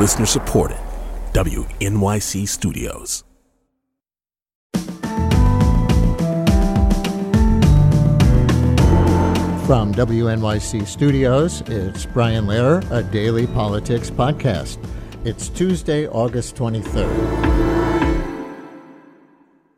Listener supported. WNYC Studios. From WNYC Studios, it's Brian Lehrer, a daily politics podcast. It's Tuesday, August 23rd.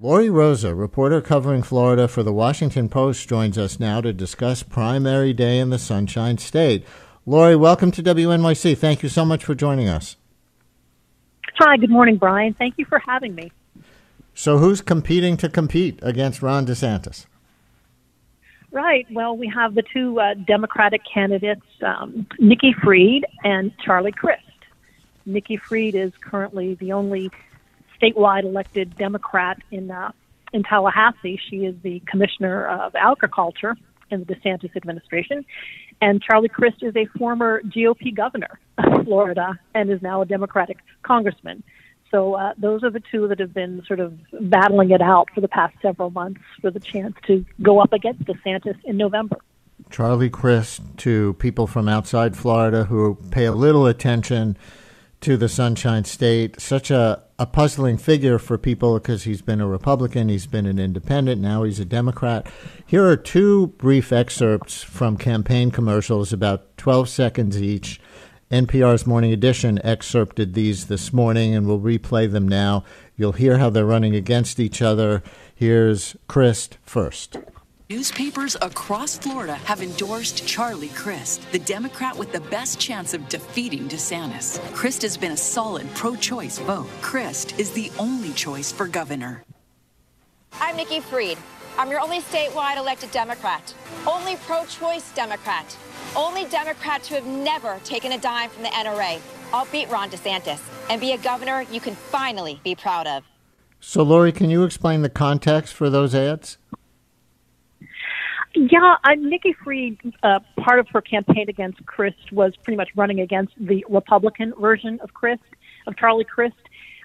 Lori Rozsa, reporter covering Florida for the Washington Post, joins us now to discuss primary day in the Sunshine State. Lori, welcome to WNYC. Thank you so much for joining us. Hi, good morning, Brian. Thank you for having me. So, who's competing to compete against Ron DeSantis? Right. Well, we have the two uh, Democratic candidates, um, Nikki Fried and Charlie Crist. Nikki Fried is currently the only statewide elected Democrat in uh, in Tallahassee. She is the commissioner of agriculture in the DeSantis administration, and Charlie Crist is a former GOP governor of Florida and is now a Democratic congressman. So uh, those are the two that have been sort of battling it out for the past several months for the chance to go up against DeSantis in November. Charlie Crist to people from outside Florida who pay a little attention to the Sunshine State. Such a, a puzzling figure for people because he's been a Republican, he's been an independent, now he's a Democrat. Here are two brief excerpts from campaign commercials, about 12 seconds each NPR's Morning Edition excerpted these this morning and we'll replay them now. You'll hear how they're running against each other. Here's Crist first. Newspapers across Florida have endorsed Charlie Crist, the Democrat with the best chance of defeating DeSantis. Crist has been a solid pro choice vote. Crist is the only choice for governor. I'm Nikki Fried. I'm your only statewide elected Democrat, only pro choice Democrat, only Democrat to have never taken a dime from the NRA. I'll beat Ron DeSantis and be a governor you can finally be proud of. So, Lori, can you explain the context for those ads? Yeah, I'm Nikki Fried. Uh, part of her campaign against Crist was pretty much running against the Republican version of Crist, of Charlie Crist.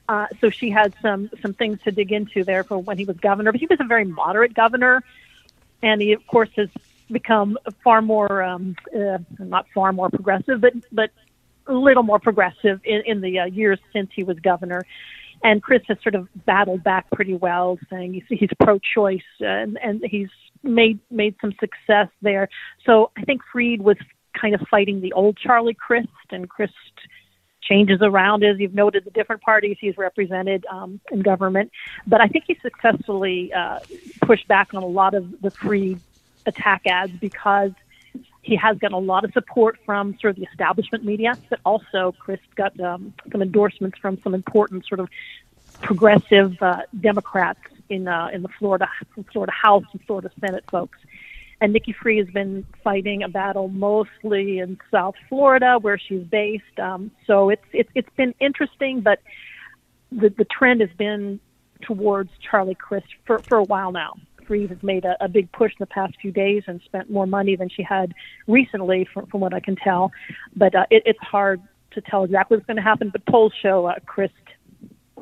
Uh, so she had some some things to dig into there for when he was governor. But he was a very moderate governor, and he of course has become far more um, uh, not far more progressive, but but a little more progressive in, in the uh, years since he was governor. And Crist has sort of battled back pretty well, saying he's, he's pro-choice and, and he's made made some success there. So I think Fried was kind of fighting the old Charlie Crist, and Crist changes around as you've noted the different parties he's represented um, in government. But I think he successfully uh, pushed back on a lot of the Fried attack ads because he has gotten a lot of support from sort of the establishment media, but also Crist got um, some endorsements from some important sort of progressive uh, Democrats in uh, in the Florida Florida House and Florida Senate folks. And Nikki Fried has been fighting a battle mostly in South Florida, where she's based. Um, so it's it's it's been interesting, but the the trend has been towards Charlie Crist for for a while now. Free has made a, a big push in the past few days and spent more money than she had recently, from, from what I can tell. But uh, it, it's hard to tell exactly what's going to happen. But polls show uh, Crist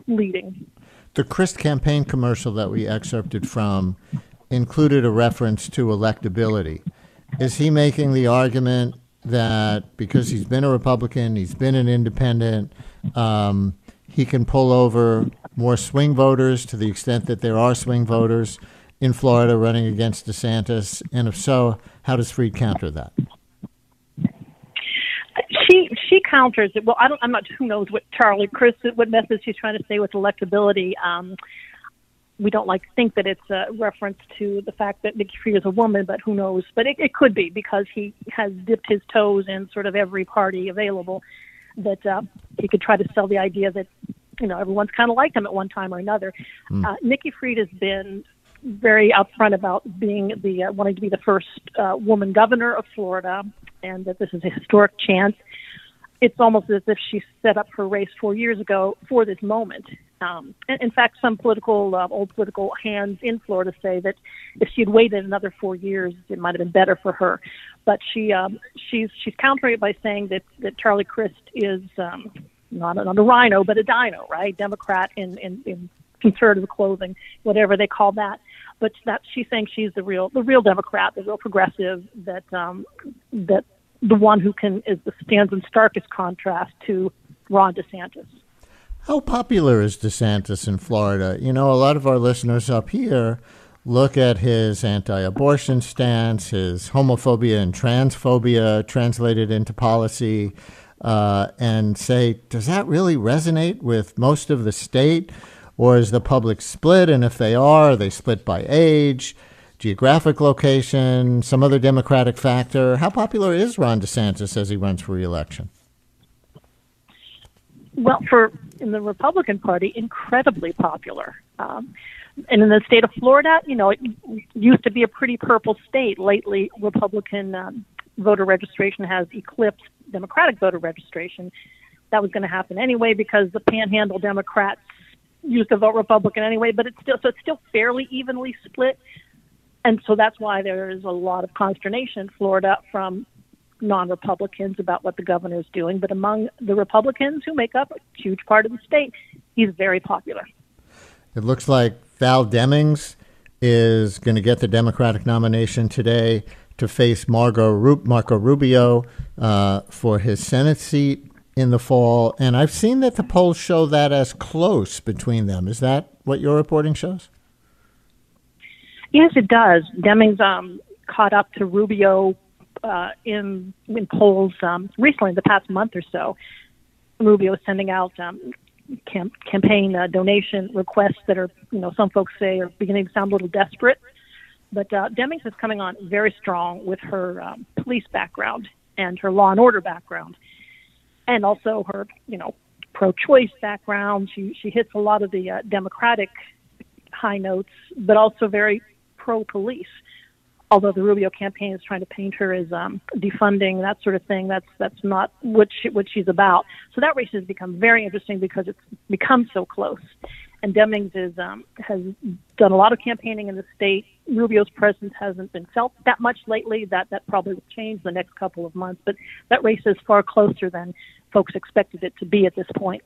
leading. The Crist campaign commercial that we excerpted from included a reference to electability. Is he making the argument that because he's been a Republican, he's been an independent, um, he can pull over more swing voters to the extent that there are swing voters in Florida running against DeSantis? And if so, how does Fried counter that? Counters it. Well, I don't. I'm not. Who knows what Charlie Crist what message she's trying to say with electability. Um, we don't like to think that it's a reference to the fact that Nikki Fried is a woman, but who knows? But it, it could be because he has dipped his toes in sort of every party available. That uh, he could try to sell the idea that you know everyone's kind of liked him at one time or another. Mm. Uh, Nikki Fried has been very upfront about being the uh, wanting to be the first uh, woman governor of Florida, and that this is a historic chance. It's almost as if she set up her race four years ago for this moment. Um, in fact, some political, uh, old political hands in Florida say that if she had waited another four years, it might have been better for her. But she, um, she's she's countering it by saying that that Charlie Crist is um, not a, not a rhino, but a dino, right? Democrat in in, in conservative clothing, whatever they call that. But that she's saying she's the real the real Democrat, the real progressive that um, that the one who can is stands in starkest contrast to Ron DeSantis. How popular is DeSantis in Florida? You know, a lot of our listeners up here look at his anti abortion stance, his homophobia and transphobia translated into policy, uh, and say, does that really resonate with most of the state? Or is the public split? And if they are, are they split by age, geographic location, some other democratic factor? How popular is Ron DeSantis as he runs for reelection? Well, for in the Republican Party, incredibly popular. Um, and in the state of Florida, you know, it used to be a pretty purple state. Lately, Republican um, voter registration has eclipsed Democratic voter registration. That was going to happen anyway because the Panhandle Democrats used to vote Republican anyway. But it's still so it's still fairly evenly split, and so that's why there is a lot of consternation in Florida from non-Republicans about what the governor is doing. But among the Republicans who make up a huge part of the state, he's very popular. It looks like Val Demings is going to get the Democratic nomination today to face Marco, Marco Rubio uh, for his Senate seat in the fall. And I've seen that the polls show that as close between them. Is that what your reporting shows? Yes, it does. Demings um, caught up to Rubio uh, in in polls um, recently, the past month or so. Rubio is sending out um, camp- campaign uh, donation requests that are, you know, some folks say are beginning to sound a little desperate. But uh, Demings is coming on very strong with her um, police background and her law and order background, and also her, you know, pro-choice background. She she hits a lot of the uh, Democratic high notes, but also very pro-police although the Rubio campaign is trying to paint her as um, defunding that sort of thing, that's that's not what she, what she's about. So that race has become very interesting because it's become so close. And Demings is um, has done a lot of campaigning in the state. Rubio's presence hasn't been felt that much lately. That that probably will change the next couple of months. But that race is far closer than folks expected it to be at this point.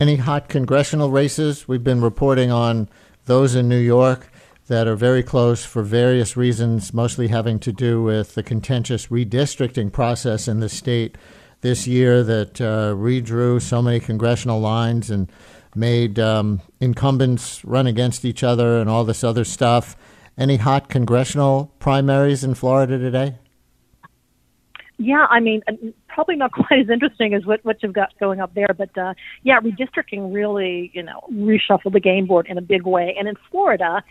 Any hot congressional races? We've been reporting on those in New York that are very close for various reasons, mostly having to do with the contentious redistricting process in the state this year that uh, redrew so many congressional lines and made um, incumbents run against each other and all this other stuff. Any hot congressional primaries in Florida today? Yeah, I mean, probably not quite as interesting as what, what you've got going up there, but uh, yeah, redistricting really, you know, reshuffled the game board in a big way. And in Florida,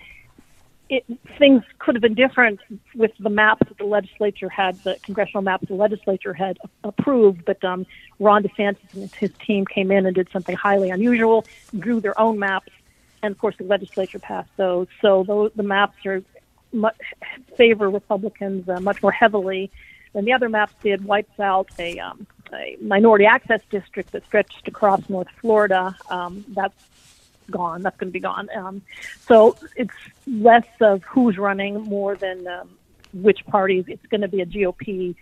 it, things could have been different with the maps that the legislature had, the congressional maps the legislature had approved. But um, Ron DeSantis and his team came in and did something highly unusual, drew their own maps, and of course the legislature passed those. So those, the maps are much, favor Republicans uh, much more heavily than the other maps did. Wipes out a, um, a minority access district that stretched across North Florida. Um, that's gone. That's going to be gone. Um, so it's less of who's running more than um, which parties. It's going to be a GOP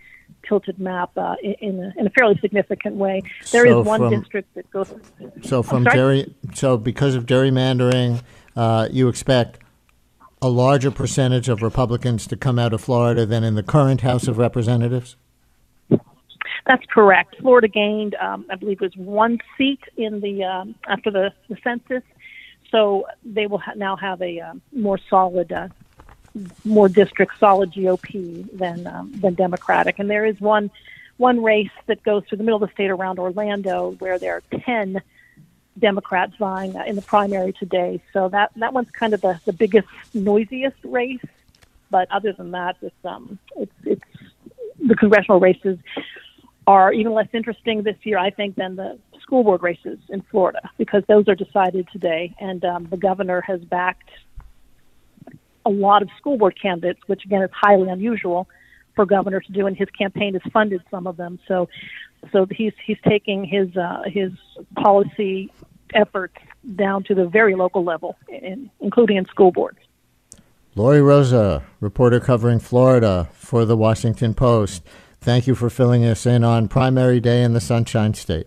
tilted map uh, in, a, in a fairly significant way. There so is one from, district that goes. So from dairy, so because of gerrymandering, uh, you expect a larger percentage of Republicans to come out of Florida than in the current House of Representatives. That's correct. Florida gained, um, I believe, it was one seat in the um, after the, the census, so they will ha- now have a uh, more solid, uh, more district solid GOP than um, than Democratic. And there is one one race that goes through the middle of the state around Orlando where there are ten Democrats vying uh, in the primary today. So that that one's kind of the, the biggest, noisiest race. But other than that, it's um it's it's the congressional races are even less interesting this year, I think, than the school board races in Florida because those are decided today, and um, the governor has backed a lot of school board candidates, which again is highly unusual for governor to do, and his campaign has funded some of them. So, so he's he's taking his uh, his policy efforts down to the very local level, in, including in school boards. Lori Rozsa, reporter covering Florida for the Washington Post. Thank you for filling us in on primary day in the Sunshine State.